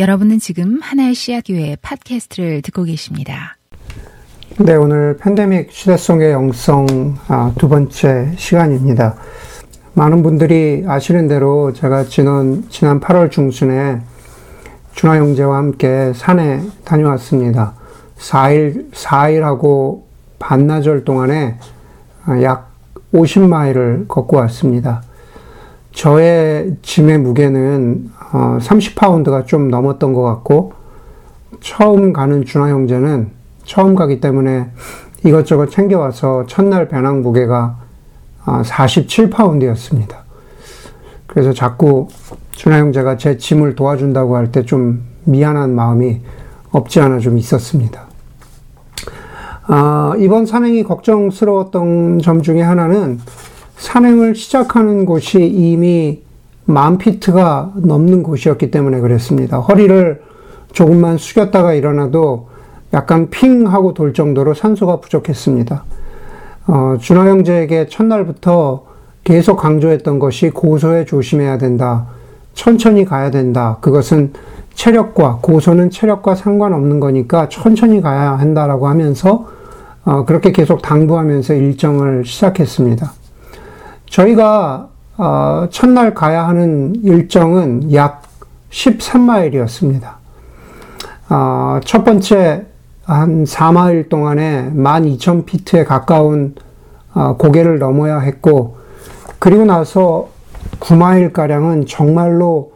여러분은 지금 하나의 씨앗교회 팟캐스트를 듣고 계십니다. 네, 오늘 팬데믹 시대 속의 영성 아, 두 번째 시간입니다. 많은 분들이 아시는 대로 제가 지난, 지난 8월 중순에 준하 형제와 함께 산에 다녀왔습니다. 4일, 4일하고 반나절 동안에 약 50마일을 걷고 왔습니다. 저의 짐의 무게는 30파운드가 어, 좀 넘었던 것 같고, 처음 가는 준하 형제는 처음 가기 때문에 이것저것 챙겨와서 첫날 배낭 무게가 47파운드였습니다. 어, 그래서 자꾸 준하 형제가 제 짐을 도와준다고 할 때 좀 미안한 마음이 없지 않아 좀 있었습니다. 아, 이번 산행이 걱정스러웠던 점 중에 하나는 산행을 시작하는 곳이 이미 만 피트가 넘는 곳이었기 때문에 그랬습니다. 허리를 조금만 숙였다가 일어나도 약간 핑 하고 돌 정도로 산소가 부족했습니다. 어, 준하 형제에게 첫날부터 계속 강조했던 것이 고소에 조심해야 된다. 천천히 가야 된다. 그것은 체력과, 고소는 체력과 상관없는 거니까 천천히 가야 한다라고 하면서, 어, 그렇게 계속 당부하면서 일정을 시작했습니다. 저희가 어, 첫날 가야 하는 일정은 약 13마일이었습니다. 어, 첫 번째 한 4마일 동안에 12,000피트에 가까운 어, 고개를 넘어야 했고, 그리고 나서 9마일가량은 정말로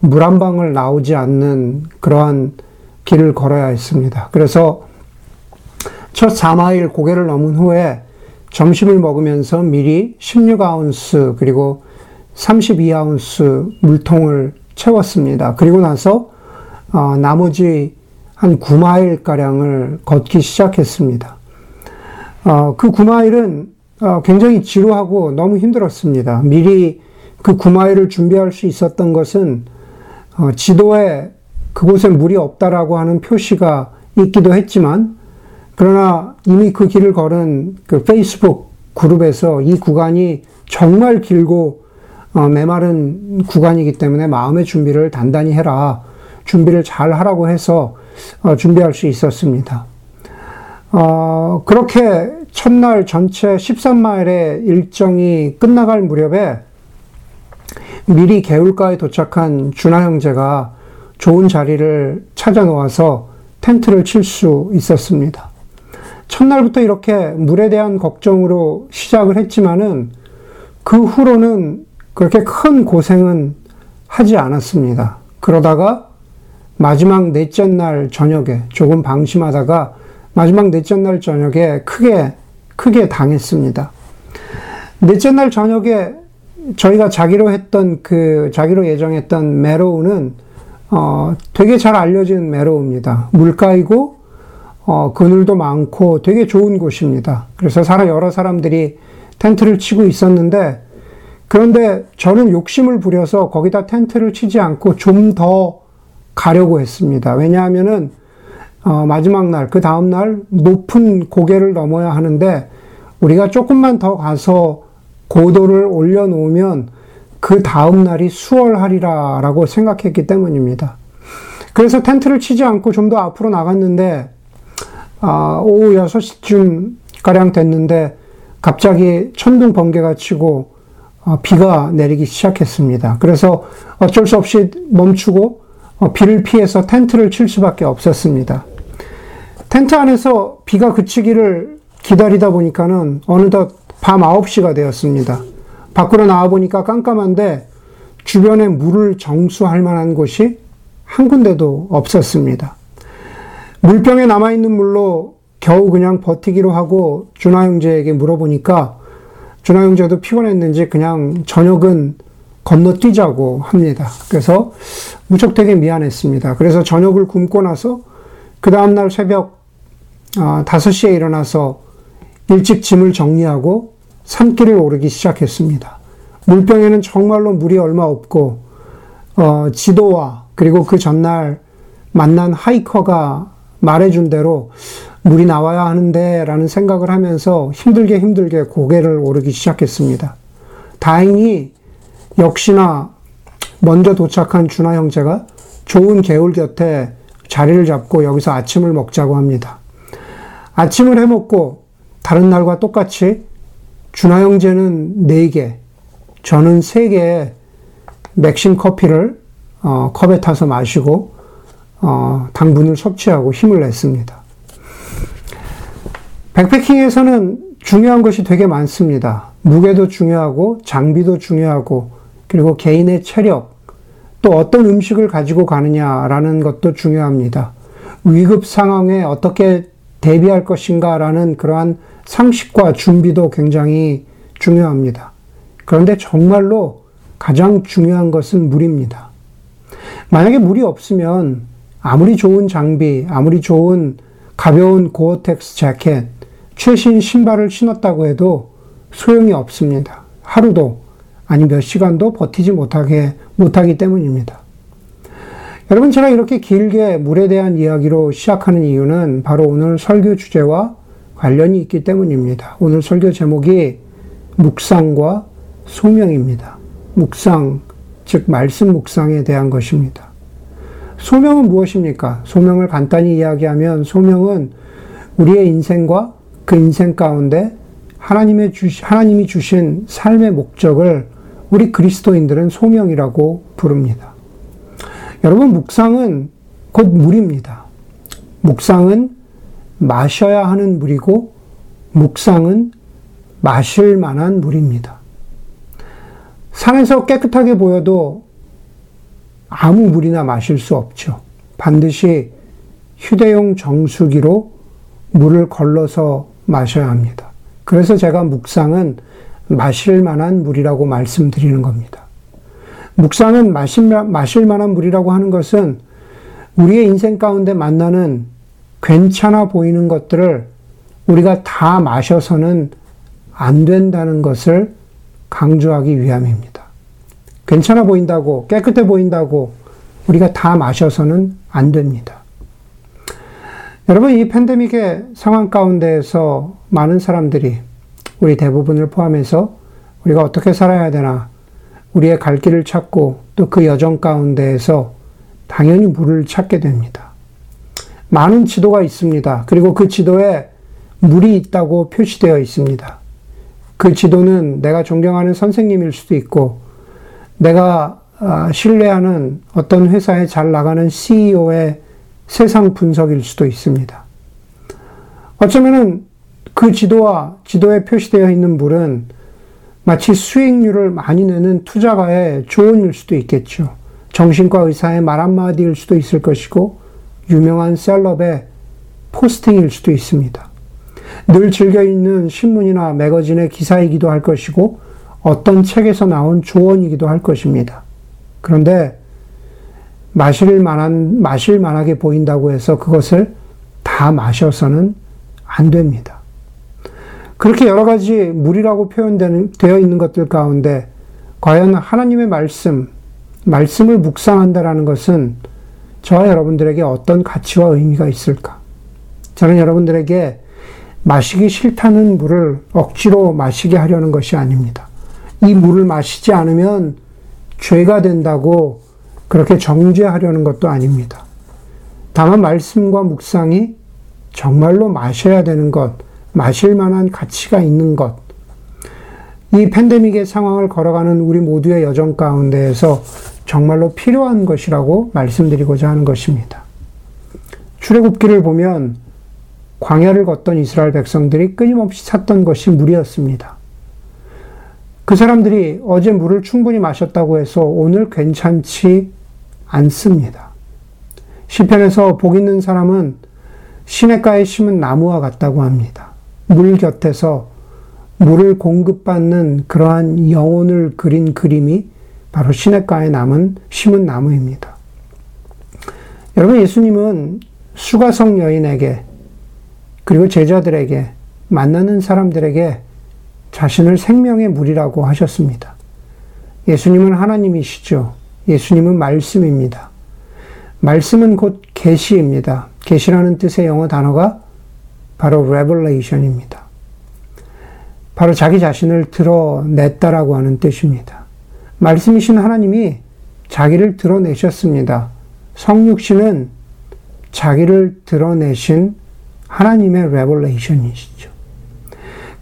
물 한 방울 나오지 않는 그러한 길을 걸어야 했습니다. 그래서 첫 4마일 고개를 넘은 후에 점심을 먹으면서 미리 16아운스 그리고 32아운스 물통을 채웠습니다. 그리고 나서 어, 나머지 한 9마일 가량을 걷기 시작했습니다. 어, 그 9마일은 어, 굉장히 지루하고 너무 힘들었습니다. 미리 그 9마일을 준비할 수 있었던 것은 어, 지도에 그곳에 물이 없다라고 하는 표시가 있기도 했지만 그러나 이미 그 길을 걸은 그 페이스북 그룹에서 이 구간이 정말 길고 어, 메마른 구간이기 때문에 마음의 준비를 단단히 해라. 준비를 잘 하라고 해서 어, 준비할 수 있었습니다. 어, 그렇게 첫날 전체 13마일의 일정이 끝나갈 무렵에 미리 개울가에 도착한 준하 형제가 좋은 자리를 찾아 놓아서 텐트를 칠 수 있었습니다. 첫날부터 이렇게 물에 대한 걱정으로 시작을 했지만은 그 후로는 그렇게 큰 고생은 하지 않았습니다. 그러다가 마지막 넷째 날 저녁에 조금 방심하다가 마지막 넷째 날 저녁에 크게 크게 당했습니다. 넷째 날 저녁에 저희가 자기로 했던 그 자기로 예정했던 메로우는 어, 되게 잘 알려진 메로우입니다. 물가이고 어, 그늘도 많고 되게 좋은 곳입니다. 그래서 사람, 여러 사람들이 텐트를 치고 있었는데, 그런데 저는 욕심을 부려서 거기다 텐트를 치지 않고 좀 더 가려고 했습니다. 왜냐하면은, 어, 마지막 날, 그 다음 날 높은 고개를 넘어야 하는데, 우리가 조금만 더 가서 고도를 올려놓으면 그 다음 날이 수월하리라라고 생각했기 때문입니다. 그래서 텐트를 치지 않고 좀 더 앞으로 나갔는데, 아, 오후 6시쯤 가량 됐는데 갑자기 천둥 번개가 치고 어, 비가 내리기 시작했습니다. 그래서 어쩔 수 없이 멈추고 어, 비를 피해서 텐트를 칠 수밖에 없었습니다. 텐트 안에서 비가 그치기를 기다리다 보니까는 어느덧 밤 9시가 되었습니다. 밖으로 나와 보니까 깜깜한데 주변에 물을 정수할 만한 곳이 한 군데도 없었습니다. 물병에 남아있는 물로 겨우 그냥 버티기로 하고 준하 형제에게 물어보니까 준하 형제도 피곤했는지 그냥 저녁은 건너뛰자고 합니다. 그래서 무척 되게 미안했습니다. 그래서 저녁을 굶고 나서 그 다음날 새벽 5시에 아, 일어나서 일찍 짐을 정리하고 산길을 오르기 시작했습니다. 물병에는 정말로 물이 얼마 없고 어, 지도와 그리고 그 전날 만난 하이커가 말해준 대로 물이 나와야 하는데 라는 생각을 하면서 힘들게 힘들게 고개를 오르기 시작했습니다. 다행히 역시나 먼저 도착한 준하 형제가 좋은 개울 곁에 자리를 잡고 여기서 아침을 먹자고 합니다. 아침을 해 먹고 다른 날과 똑같이 준하 형제는 4개, 저는 3개의 맥심 커피를 어, 컵에 타서 마시고 어, 당분을 섭취하고 힘을 냈습니다. 백패킹에서는 중요한 것이 되게 많습니다. 무게도 중요하고 장비도 중요하고 그리고 개인의 체력 또 어떤 음식을 가지고 가느냐라는 것도 중요합니다. 위급 상황에 어떻게 대비할 것인가라는 그러한 상식과 준비도 굉장히 중요합니다. 그런데 정말로 가장 중요한 것은 물입니다. 만약에 물이 없으면 아무리 좋은 장비, 아무리 좋은 가벼운 고어텍스 자켓, 최신 신발을 신었다고 해도 소용이 없습니다. 하루도 아니 몇 시간도 버티지 못하게 못하기 때문입니다. 여러분 제가 이렇게 길게 물에 대한 이야기로 시작하는 이유는 바로 오늘 설교 주제와 관련이 있기 때문입니다. 오늘 설교 제목이 묵상과 소명입니다. 묵상, 즉 말씀 묵상에 대한 것입니다. 소명은 무엇입니까? 소명을 간단히 이야기하면 소명은 우리의 인생과 그 인생 가운데 하나님의 주, 하나님이 주신 삶의 목적을 우리 그리스도인들은 소명이라고 부릅니다. 여러분, 묵상은 곧 물입니다. 묵상은 마셔야 하는 물이고, 묵상은 마실 만한 물입니다. 산에서 깨끗하게 보여도 아무 물이나 마실 수 없죠. 반드시 휴대용 정수기로 물을 걸러서 마셔야 합니다. 그래서 제가 묵상은 마실 만한 물이라고 말씀드리는 겁니다. 묵상은 마실, 만한 물이라고 하는 것은 우리의 인생 가운데 만나는 괜찮아 보이는 것들을 우리가 다 마셔서는 안 된다는 것을 강조하기 위함입니다. 괜찮아 보인다고, 깨끗해 보인다고 우리가 다 마셔서는 안 됩니다. 여러분, 이 팬데믹의 상황 가운데에서 많은 사람들이 우리 대부분을 포함해서 우리가 어떻게 살아야 되나, 우리의 갈 길을 찾고 또 그 여정 가운데에서 당연히 물을 찾게 됩니다. 많은 지도가 있습니다. 그리고 그 지도에 물이 있다고 표시되어 있습니다. 그 지도는 내가 존경하는 선생님일 수도 있고, 내가 아, 신뢰하는 어떤 회사에 잘 나가는 CEO의 세상 분석일 수도 있습니다. 어쩌면은 그 지도와 지도에 표시되어 있는 물은 마치 수익률을 많이 내는 투자가의 조언일 수도 있겠죠. 정신과 의사의 말 한마디일 수도 있을 것이고, 유명한 셀럽의 포스팅일 수도 있습니다. 늘 즐겨 읽는 신문이나 매거진의 기사이기도 할 것이고, 어떤 책에서 나온 조언이기도 할 것입니다. 그런데, 마실 만한, 마실 만하게 보인다고 해서 그것을 다 마셔서는 안 됩니다. 그렇게 여러 가지 물이라고 표현되어 있는 것들 가운데 과연 하나님의 말씀, 말씀을 묵상한다라는 것은 저와 여러분들에게 어떤 가치와 의미가 있을까? 저는 여러분들에게 마시기 싫다는 물을 억지로 마시게 하려는 것이 아닙니다. 이 물을 마시지 않으면 죄가 된다고 그렇게 정죄하려는 것도 아닙니다. 다만 말씀과 묵상이 정말로 마셔야 되는 것, 마실 만한 가치가 있는 것, 이 팬데믹의 상황을 걸어가는 우리 모두의 여정 가운데에서 정말로 필요한 것이라고 말씀드리고자 하는 것입니다. 출애굽기를 보면 광야를 걷던 이스라엘 백성들이 끊임없이 찾던 것이 물이었습니다. 그 사람들이 어제 물을 충분히 마셨다고 해서 오늘 괜찮지 않습니다. 시편에서 복 있는 사람은 시냇가에 심은 나무와 같다고 합니다. 물 곁에서 물을 공급받는 그러한 영혼을 그린 그림이 바로 시냇가에 남은 심은 나무입니다. 여러분 예수님은 수가성 여인에게 그리고 제자들에게 만나는 사람들에게 자신을 생명의 물이라고 하셨습니다. 예수님은 하나님이시죠. 예수님은 말씀입니다. 말씀은 곧 계시입니다. 계시라는 뜻의 영어 단어가 바로 revelation입니다. 바로 자기 자신을 드러냈다라고 하는 뜻입니다. 말씀이신 하나님이 자기를 드러내셨습니다. 성육신은 자기를 드러내신 하나님의 레볼레이션이시죠.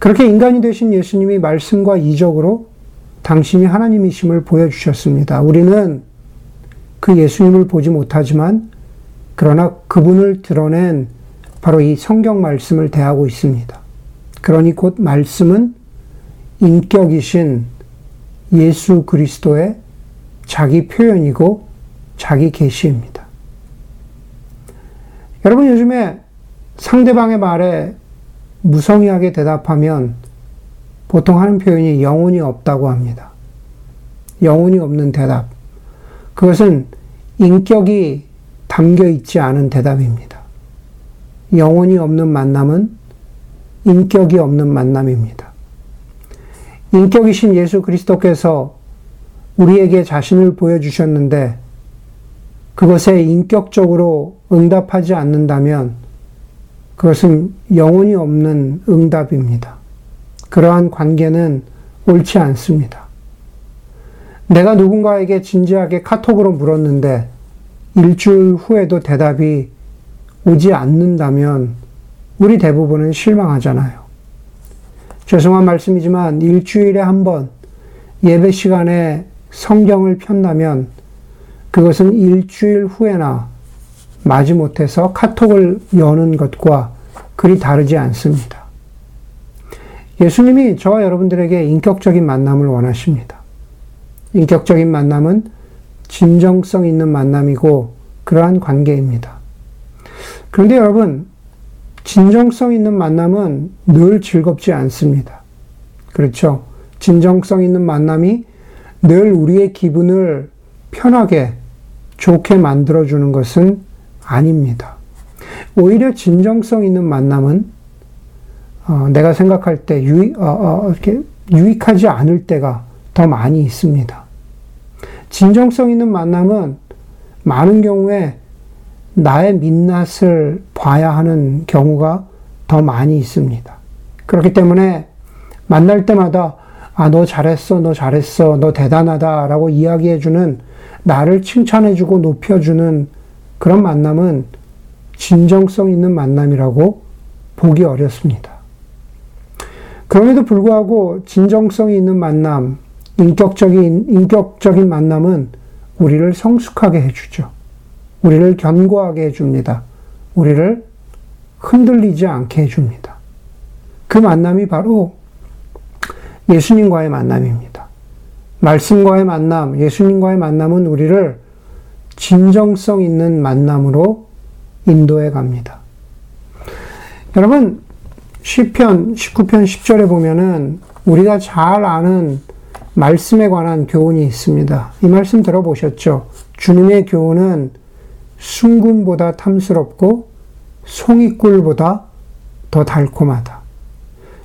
그렇게 인간이 되신 예수님이 말씀과 이적으로 당신이 하나님이심을 보여주셨습니다. 우리는 그 예수님을 보지 못하지만 그러나 그분을 드러낸 바로 이 성경 말씀을 대하고 있습니다. 그러니 곧 말씀은 인격이신 예수 그리스도의 자기 표현이고 자기 계시입니다. 여러분 요즘에 상대방의 말에 무성의하게 대답하면 보통 하는 표현이 영혼이 없다고 합니다. 영혼이 없는 대답. 그것은 인격이 담겨 있지 않은 대답입니다. 영혼이 없는 만남은 인격이 없는 만남입니다. 인격이신 예수 그리스도께서 우리에게 자신을 보여주셨는데 그것에 인격적으로 응답하지 않는다면 그것은 영혼이 없는 응답입니다. 그러한 관계는 옳지 않습니다. 내가 누군가에게 진지하게 카톡으로 물었는데 일주일 후에도 대답이 오지 않는다면 우리 대부분은 실망하잖아요. 죄송한 말씀이지만 일주일에 한 번 예배 시간에 성경을 편다면 그것은 일주일 후에나 마지못해서 카톡을 여는 것과 그리 다르지 않습니다. 예수님이 저와 여러분들에게 인격적인 만남을 원하십니다. 인격적인 만남은 진정성 있는 만남이고 그러한 관계입니다. 그런데 여러분, 진정성 있는 만남은 늘 즐겁지 않습니다. 그렇죠? 진정성 있는 만남이 늘 우리의 기분을 편하게, 좋게 만들어주는 것은 아닙니다. 오히려 진정성 있는 만남은 어, 내가 생각할 때 유익, 어, 어, 이렇게 유익하지 않을 때가 더 많이 있습니다. 진정성 있는 만남은 많은 경우에 나의 민낯을 봐야 하는 경우가 더 많이 있습니다. 그렇기 때문에 만날 때마다 아, 너 잘했어, 너 잘했어, 너 대단하다 라고 이야기해주는 나를 칭찬해주고 높여주는 그런 만남은 진정성 있는 만남이라고 보기 어렵습니다. 그럼에도 불구하고 진정성이 있는 만남, 인격적인, 인격적인 만남은 우리를 성숙하게 해주죠. 우리를 견고하게 해줍니다. 우리를 흔들리지 않게 해줍니다. 그 만남이 바로 예수님과의 만남입니다. 말씀과의 만남, 예수님과의 만남은 우리를 진정성 있는 만남으로 인도해 갑니다. 여러분, 시편 19편 10절에 보면은 우리가 잘 아는 말씀에 관한 교훈이 있습니다. 이 말씀 들어보셨죠? 주님의 교훈은 순금보다 탐스럽고 송이꿀보다 더 달콤하다.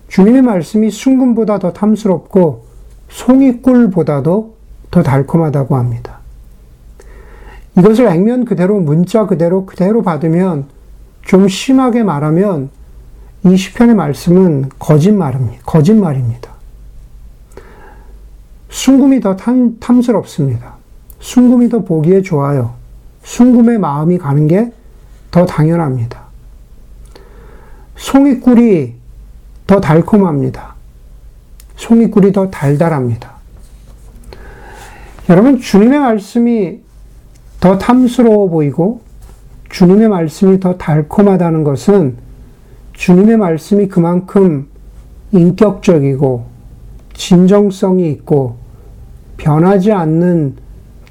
주님의 말씀이 순금보다 더 탐스럽고 송이꿀보다도 더 달콤하다고 합니다. 이것을 액면 그대로 문자 그대로 그대로 받으면 좀 심하게 말하면 이 시편의 말씀은 거짓말입니다. 거짓말입니다. 순금이 더 탐, 탐스럽습니다. 순금이 더 보기에 좋아요. 순금의 마음이 가는 게 더 당연합니다. 송이꿀이 더 달콤합니다. 송이꿀이 더 달달합니다. 여러분, 주님의 말씀이 더 탐스러워 보이고 주님의 말씀이 더 달콤하다는 것은 주님의 말씀이 그만큼 인격적이고 진정성이 있고 변하지 않는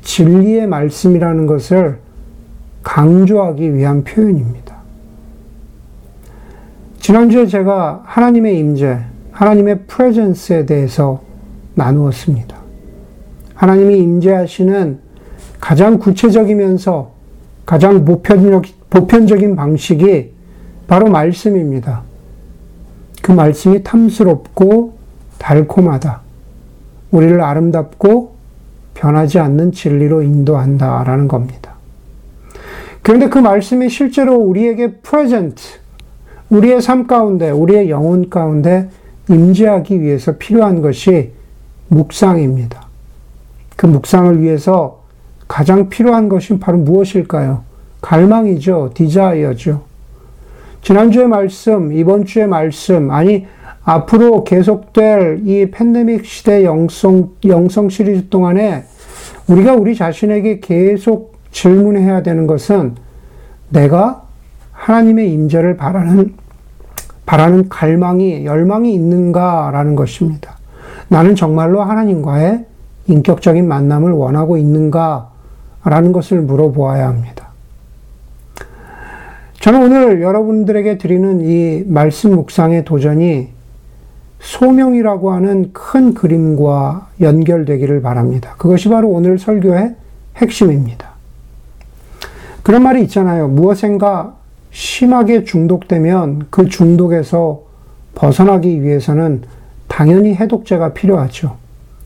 진리의 말씀이라는 것을 강조하기 위한 표현입니다. 지난주에 제가 하나님의 임재, 하나님의 프레젠스에 대해서 나누었습니다. 하나님이 임재하시는 가장 구체적이면서 가장 보편적, 보편적인 방식이 바로 말씀입니다. 그 말씀이 탐스럽고 달콤하다. 우리를 아름답고 변하지 않는 진리로 인도한다 라는 겁니다. 그런데 그 말씀이 실제로 우리에게 프레젠트, 우리의 삶 가운데, 우리의 영혼 가운데 임재하기 위해서 필요한 것이 묵상입니다. 그 묵상을 위해서 가장 필요한 것이 바로 무엇일까요? 갈망이죠. 디자이어죠. 지난주의 말씀, 이번 주의 말씀, 아니, 앞으로 계속될 이 팬데믹 시대 영성, 영성 시리즈 동안에 우리가 우리 자신에게 계속 질문해야 되는 것은 내가 하나님의 임재를 바라는 바라는 갈망이 열망이 있는가라는 것입니다. 나는 정말로 하나님과의 인격적인 만남을 원하고 있는가 라는 것을 물어보아야 합니다. 저는 오늘 여러분들에게 드리는 이 말씀 묵상의 도전이 소명이라고 하는 큰 그림과 연결되기를 바랍니다. 그것이 바로 오늘 설교의 핵심입니다. 그런 말이 있잖아요. 무엇인가 심하게 중독되면 그 중독에서 벗어나기 위해서는 당연히 해독제가 필요하죠.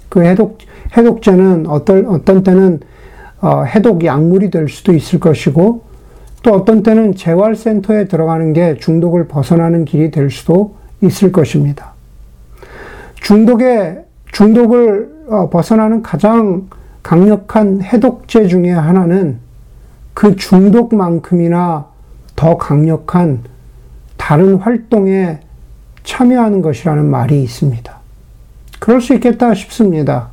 그 해독, 해독제는 어떤, 어떤 때는 어, 해독 약물이 될 수도 있을 것이고 또 어떤 때는 재활센터에 들어가는 게 중독을 벗어나는 길이 될 수도 있을 것입니다. 중독의, 중독을 어, 벗어나는 가장 강력한 해독제 중에 하나는 그 중독만큼이나 더 강력한 다른 활동에 참여하는 것이라는 말이 있습니다. 그럴 수 있겠다 싶습니다.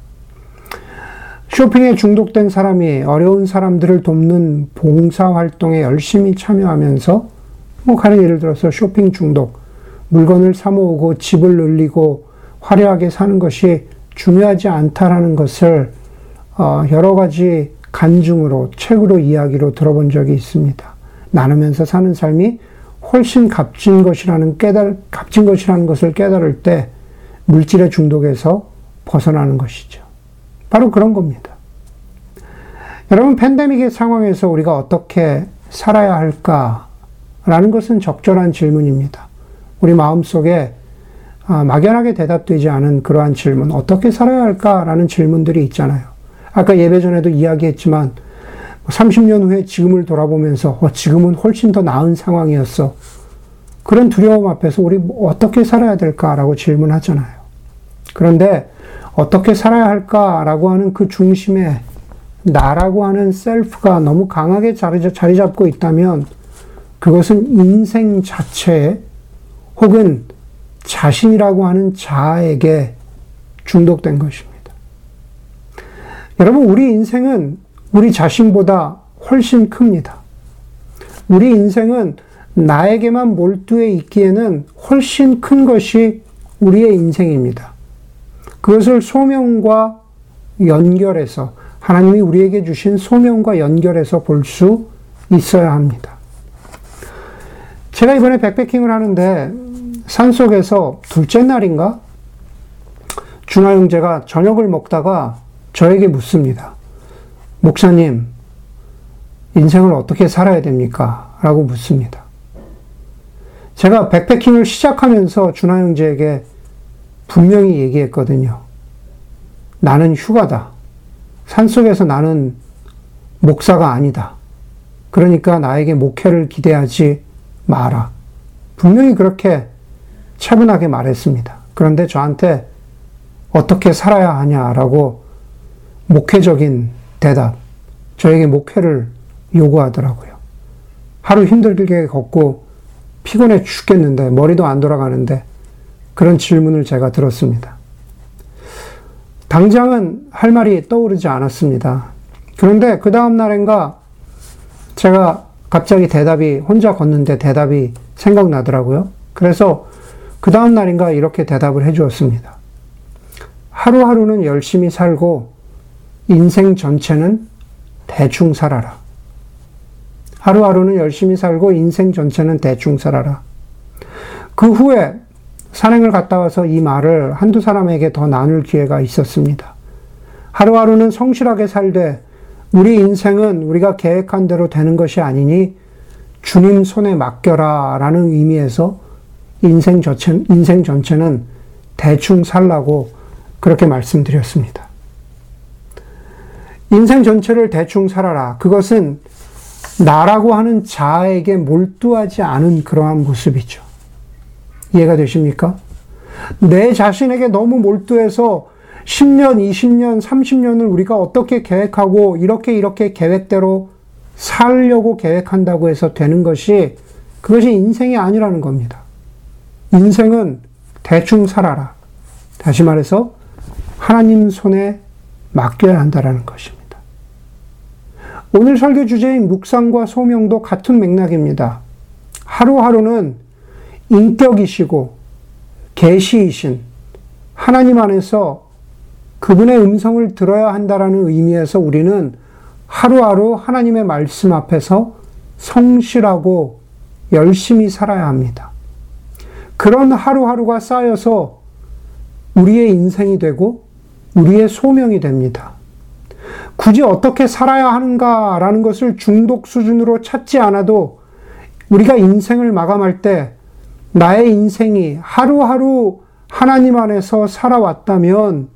쇼핑에 중독된 사람이 어려운 사람들을 돕는 봉사 활동에 열심히 참여하면서 뭐 가령 예를 들어서 쇼핑 중독, 물건을 사모으고 집을 늘리고 화려하게 사는 것이 중요하지 않다라는 것을 어, 여러 가지 간증으로 책으로 이야기로 들어본 적이 있습니다. 나누면서 사는 삶이 훨씬 값진 것이라는 깨달 값진 것이라는 것을 깨달을 때 물질의 중독에서 벗어나는 것이죠. 바로 그런 겁니다. 여러분 팬데믹의 상황에서 우리가 어떻게 살아야 할까라는 것은 적절한 질문입니다. 우리 마음 속에 아, 막연하게 대답되지 않은 그러한 질문, 어떻게 살아야 할까라는 질문들이 있잖아요. 아까 예배 전에도 이야기했지만 30년 후에 지금을 돌아보면서 어, 지금은 훨씬 더 나은 상황이었어. 그런 두려움 앞에서 우리 어떻게 살아야 될까라고 질문하잖아요. 그런데 어떻게 살아야 할까라고 하는 그 중심에 나라고 하는 셀프가 너무 강하게 자리 잡고 있다면 그것은 인생 자체에 혹은 자신이라고 하는 자에게 중독된 것입니다. 여러분, 우리 인생은 우리 자신보다 훨씬 큽니다. 우리 인생은 나에게만 몰두해 있기에는 훨씬 큰 것이 우리의 인생입니다. 그것을 소명과 연결해서 하나님이 우리에게 주신 소명과 연결해서 볼 수 있어야 합니다. 제가 이번에 백패킹을 하는데 산속에서 둘째 날인가? 준하 형제가 저녁을 먹다가 저에게 묻습니다. 목사님, 인생을 어떻게 살아야 됩니까? 라고 묻습니다. 제가 백패킹을 시작하면서 준하 형제에게 분명히 얘기했거든요. 나는 휴가다. 산속에서 나는 목사가 아니다. 그러니까 나에게 목회를 기대하지 마라. 분명히 그렇게 차분하게 말했습니다. 그런데 저한테 어떻게 살아야 하냐라고 목회적인 대답, 저에게 목회를 요구하더라고요. 하루 힘들게 걷고 피곤해 죽겠는데, 머리도 안 돌아가는데, 그런 질문을 제가 들었습니다. 당장은 할 말이 떠오르지 않았습니다. 그런데 그 다음 날인가 제가 갑자기 대답이, 혼자 걷는데 대답이 생각나더라고요. 그래서 그 다음 날인가 이렇게 대답을 해 주었습니다. 하루하루는 열심히 살고 인생 전체는 대충 살아라. 하루하루는 열심히 살고 인생 전체는 대충 살아라. 그 후에 산행을 갔다 와서 이 말을 한두 사람에게 더 나눌 기회가 있었습니다. 하루하루는 성실하게 살되 우리 인생은 우리가 계획한 대로 되는 것이 아니니 주님 손에 맡겨라 라는 의미에서 인생 전체, 인생 전체는 대충 살라고 그렇게 말씀드렸습니다. 인생 전체를 대충 살아라. 그것은 나라고 하는 자에게 몰두하지 않은 그러한 모습이죠. 이해가 되십니까? 내 자신에게 너무 몰두해서 10년, 20년, 30년을 우리가 어떻게 계획하고 이렇게 이렇게 계획대로 살려고 계획한다고 해서 되는 것이 그것이 인생이 아니라는 겁니다. 인생은 대충 살아라. 다시 말해서 하나님 손에 맡겨야 한다라는 것입니다. 오늘 설교 주제인 묵상과 소명도 같은 맥락입니다. 하루하루는 인격이시고 계시이신 하나님 안에서 그분의 음성을 들어야 한다라는 의미에서 우리는 하루하루 하나님의 말씀 앞에서 성실하고 열심히 살아야 합니다. 그런 하루하루가 쌓여서 우리의 인생이 되고 우리의 소명이 됩니다. 굳이 어떻게 살아야 하는가라는 것을 중독 수준으로 찾지 않아도 우리가 인생을 마감할 때 나의 인생이 하루하루 하나님 안에서 살아왔다면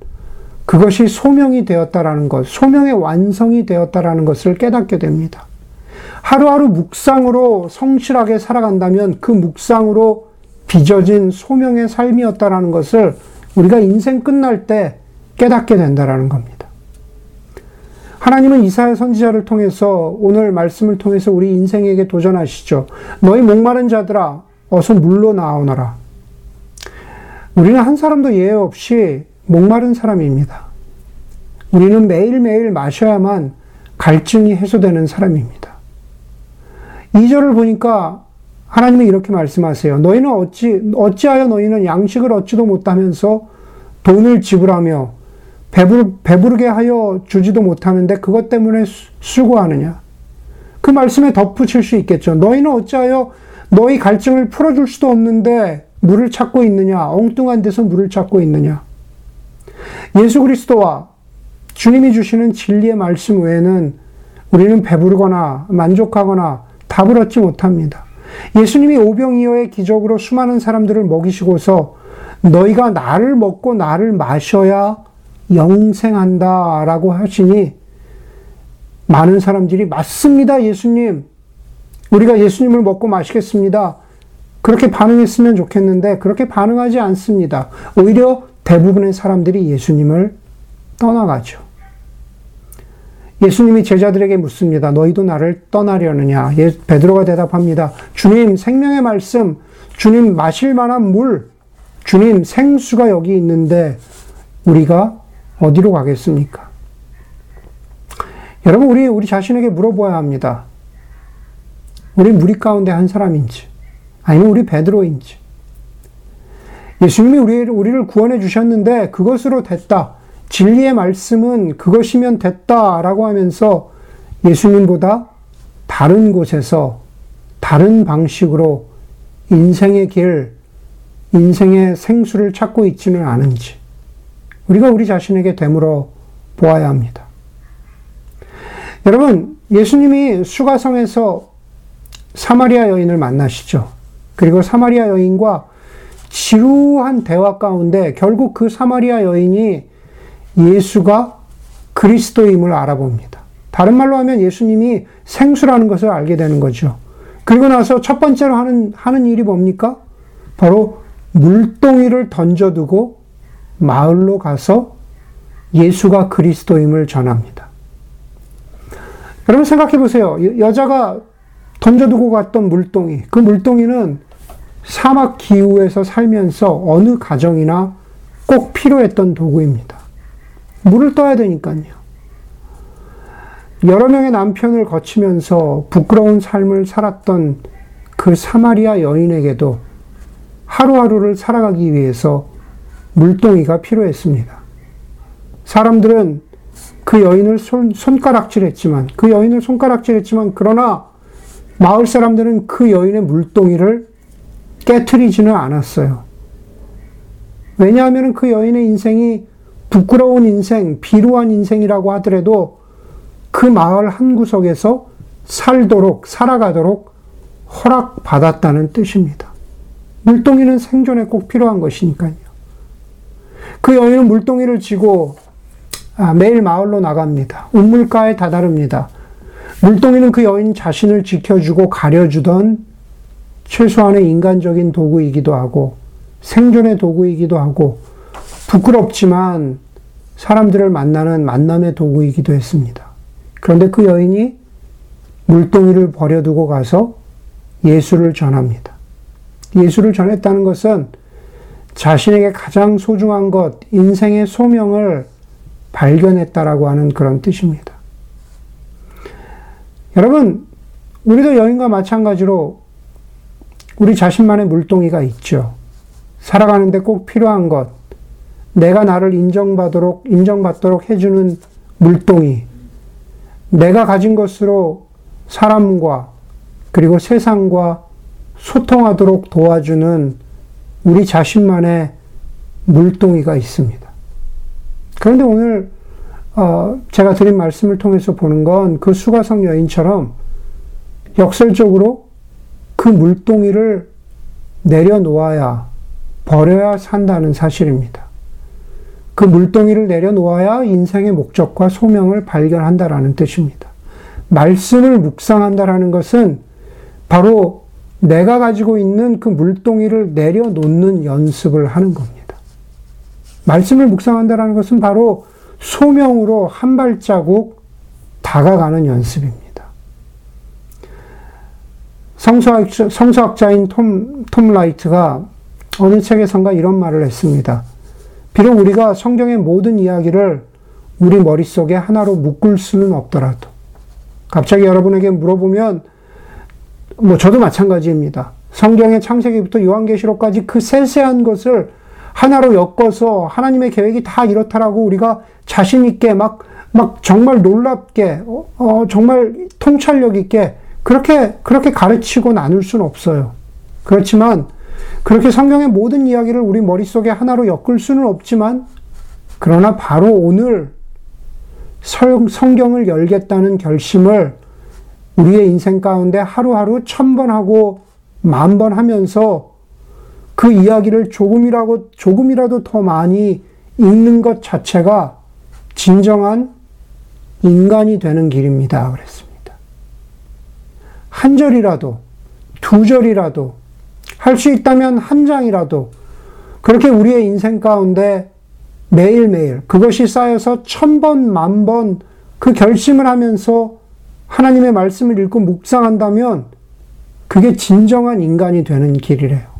그것이 소명이 되었다라는 것, 소명의 완성이 되었다라는 것을 깨닫게 됩니다. 하루하루 묵상으로 성실하게 살아간다면 그 묵상으로 빚어진 소명의 삶이었다라는 것을 우리가 인생 끝날 때 깨닫게 된다라는 겁니다. 하나님은 이사야 선지자를 통해서 오늘 말씀을 통해서 우리 인생에게 도전하시죠. 너희 목마른 자들아 어서 물로 나오너라. 우리는 한 사람도 예외 없이 목마른 사람입니다. 우리는 매일매일 마셔야만 갈증이 해소되는 사람입니다. 2절을 보니까 하나님은 이렇게 말씀하세요. 너희는 어찌, 어찌하여 너희는 양식을 얻지도 못하면서 돈을 지불하며 배부르, 배부르게 하여 주지도 못하는데 그것 때문에 수고하느냐? 그 말씀에 덧붙일 수 있겠죠. 너희는 어찌하여 너희 갈증을 풀어줄 수도 없는데 물을 찾고 있느냐? 엉뚱한 데서 물을 찾고 있느냐? 예수 그리스도와 주님이 주시는 진리의 말씀 외에는 우리는 배부르거나 만족하거나 답을 얻지 못합니다. 예수님이 오병이어의 기적으로 수많은 사람들을 먹이시고서 너희가 나를 먹고 나를 마셔야 영생한다 라고 하시니 많은 사람들이 맞습니다, 예수님. 우리가 예수님을 먹고 마시겠습니다. 그렇게 반응했으면 좋겠는데 그렇게 반응하지 않습니다. 오히려 대부분의 사람들이 예수님을 떠나가죠. 예수님이 제자들에게 묻습니다. 너희도 나를 떠나려느냐? 예, 베드로가 대답합니다. 주님, 생명의 말씀, 주님 마실 만한 물, 주님 생수가 여기 있는데 우리가 어디로 가겠습니까? 여러분, 우리, 우리 자신에게 물어봐야 합니다. 우리 무리 가운데 한 사람인지, 아니면 우리 베드로인지. 예수님이 우리, 우리를 구원해 주셨는데 그것으로 됐다. 진리의 말씀은 그것이면 됐다 라고 하면서 예수님보다 다른 곳에서 다른 방식으로 인생의 길, 인생의 생수를 찾고 있지는 않은지 우리가 우리 자신에게 되물어 보아야 합니다. 여러분, 예수님이 수가성에서 사마리아 여인을 만나시죠. 그리고 사마리아 여인과 지루한 대화 가운데 결국 그 사마리아 여인이 예수가 그리스도임을 알아봅니다. 다른 말로 하면 예수님이 생수라는 것을 알게 되는 거죠. 그리고 나서 첫 번째로 하는, 하는 일이 뭡니까? 바로 물동이를 던져두고 마을로 가서 예수가 그리스도임을 전합니다. 여러분 생각해 보세요. 여자가 던져두고 갔던 물동이, 그 물동이는 사막 기후에서 살면서 어느 가정이나 꼭 필요했던 도구입니다. 물을 떠야 되니까요. 여러 명의 남편을 거치면서 부끄러운 삶을 살았던 그 사마리아 여인에게도 하루하루를 살아가기 위해서 물동이가 필요했습니다. 사람들은 그 여인을 손, 손가락질했지만, 그 여인을 손가락질했지만, 그러나 마을 사람들은 그 여인의 물동이를 깨트리지는 않았어요. 왜냐하면 그 여인의 인생이 부끄러운 인생, 비루한 인생이라고 하더라도 그 마을 한 구석에서 살도록, 살아가도록 허락받았다는 뜻입니다. 물동이는 생존에 꼭 필요한 것이니까요. 그 여인은 물동이를 쥐고 아, 매일 마을로 나갑니다. 우물가에 다다릅니다. 물동이는 그 여인 자신을 지켜주고 가려주던 최소한의 인간적인 도구이기도 하고 생존의 도구이기도 하고 부끄럽지만 사람들을 만나는 만남의 도구이기도 했습니다. 그런데 그 여인이 물동이를 버려두고 가서 예수를 전합니다. 예수를 전했다는 것은 자신에게 가장 소중한 것, 인생의 소명을 발견했다라고 하는 그런 뜻입니다. 여러분, 우리도 여인과 마찬가지로 우리 자신만의 물동이가 있죠. 살아가는데 꼭 필요한 것, 내가 나를 인정받도록, 인정받도록 해주는 물동이, 내가 가진 것으로 사람과 그리고 세상과 소통하도록 도와주는 우리 자신만의 물동이가 있습니다. 그런데 오늘 어, 제가 드린 말씀을 통해서 보는 건 그 수가성 여인처럼 역설적으로 그 물동이를 내려놓아야 버려야 산다는 사실입니다. 그 물동이를 내려놓아야 인생의 목적과 소명을 발견한다라는 뜻입니다. 말씀을 묵상한다라는 것은 바로 내가 가지고 있는 그 물동이를 내려놓는 연습을 하는 겁니다. 말씀을 묵상한다라는 것은 바로 소명으로 한 발자국 다가가는 연습입니다. 성서학자, 성서학자인 톰, 톰 라이트가 어느 책에선가 이런 말을 했습니다. 비록 우리가 성경의 모든 이야기를 우리 머릿속에 하나로 묶을 수는 없더라도, 갑자기 여러분에게 물어보면, 뭐 저도 마찬가지입니다. 성경의 창세기부터 요한계시록까지 그 세세한 것을 하나로 엮어서 하나님의 계획이 다 이렇다라고 우리가 자신 있게 막, 막 정말 놀랍게, 어, 어, 정말 통찰력 있게 그렇게, 그렇게 가르치고 나눌 수는 없어요. 그렇지만, 그렇게 성경의 모든 이야기를 우리 머릿속에 하나로 엮을 수는 없지만, 그러나 바로 오늘 성경을 열겠다는 결심을 우리의 인생 가운데 하루하루 천 번 하고 만 번 하면서 그 이야기를 조금이라도, 조금이라도 더 많이 읽는 것 자체가 진정한 인간이 되는 길입니다. 그랬습니다. 한 절이라도, 두 절이라도, 할 수 있다면 한 장이라도, 그렇게 우리의 인생 가운데 매일매일 그것이 쌓여서 천 번, 만 번 그 결심을 하면서 하나님의 말씀을 읽고 묵상한다면 그게 진정한 인간이 되는 길이래요.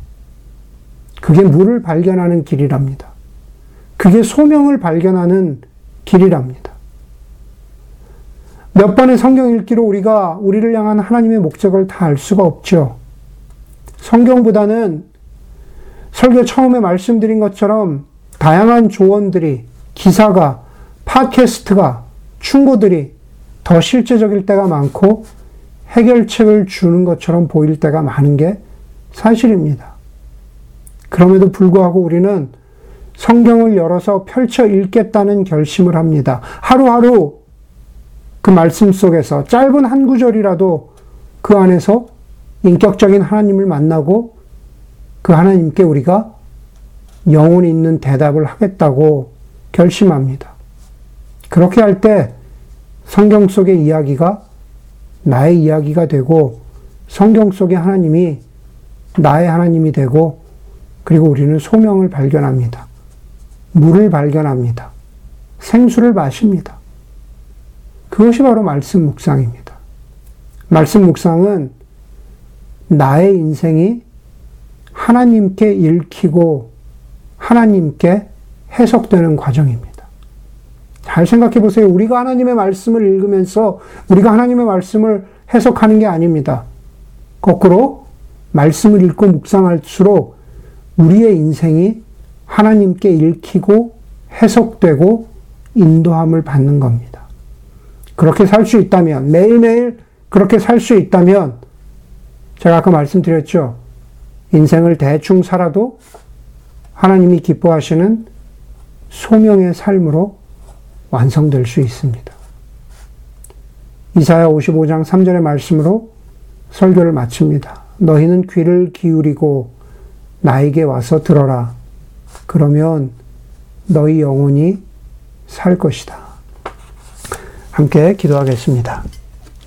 그게 물을 발견하는 길이랍니다. 그게 소명을 발견하는 길이랍니다. 몇 번의 성경 읽기로 우리가 우리를 향한 하나님의 목적을 다 알 수가 없죠. 성경보다는 설교 처음에 말씀드린 것처럼 다양한 조언들이, 기사가, 팟캐스트가, 충고들이 더 실제적일 때가 많고 해결책을 주는 것처럼 보일 때가 많은 게 사실입니다. 그럼에도 불구하고 우리는 성경을 열어서 펼쳐 읽겠다는 결심을 합니다. 하루하루 그 말씀 속에서 짧은 한 구절이라도 그 안에서 인격적인 하나님을 만나고 그 하나님께 우리가 영혼 있는 대답을 하겠다고 결심합니다. 그렇게 할 때 성경 속의 이야기가 나의 이야기가 되고 성경 속의 하나님이 나의 하나님이 되고 그리고 우리는 소명을 발견합니다. 물을 발견합니다. 생수를 마십니다. 그것이 바로 말씀 묵상입니다. 말씀 묵상은 나의 인생이 하나님께 읽히고 하나님께 해석되는 과정입니다. 잘 생각해 보세요. 우리가 하나님의 말씀을 읽으면서 우리가 하나님의 말씀을 해석하는 게 아닙니다. 거꾸로 말씀을 읽고 묵상할수록 우리의 인생이 하나님께 읽히고 해석되고 인도함을 받는 겁니다. 그렇게 살 수 있다면, 매일매일 그렇게 살 수 있다면, 제가 아까 말씀드렸죠. 인생을 대충 살아도 하나님이 기뻐하시는 소명의 삶으로 완성될 수 있습니다. 이사야 55장 3절의 말씀으로 설교를 마칩니다. 너희는 귀를 기울이고 나에게 와서 들어라. 그러면 너희 영혼이 살 것이다. 함께 기도하겠습니다.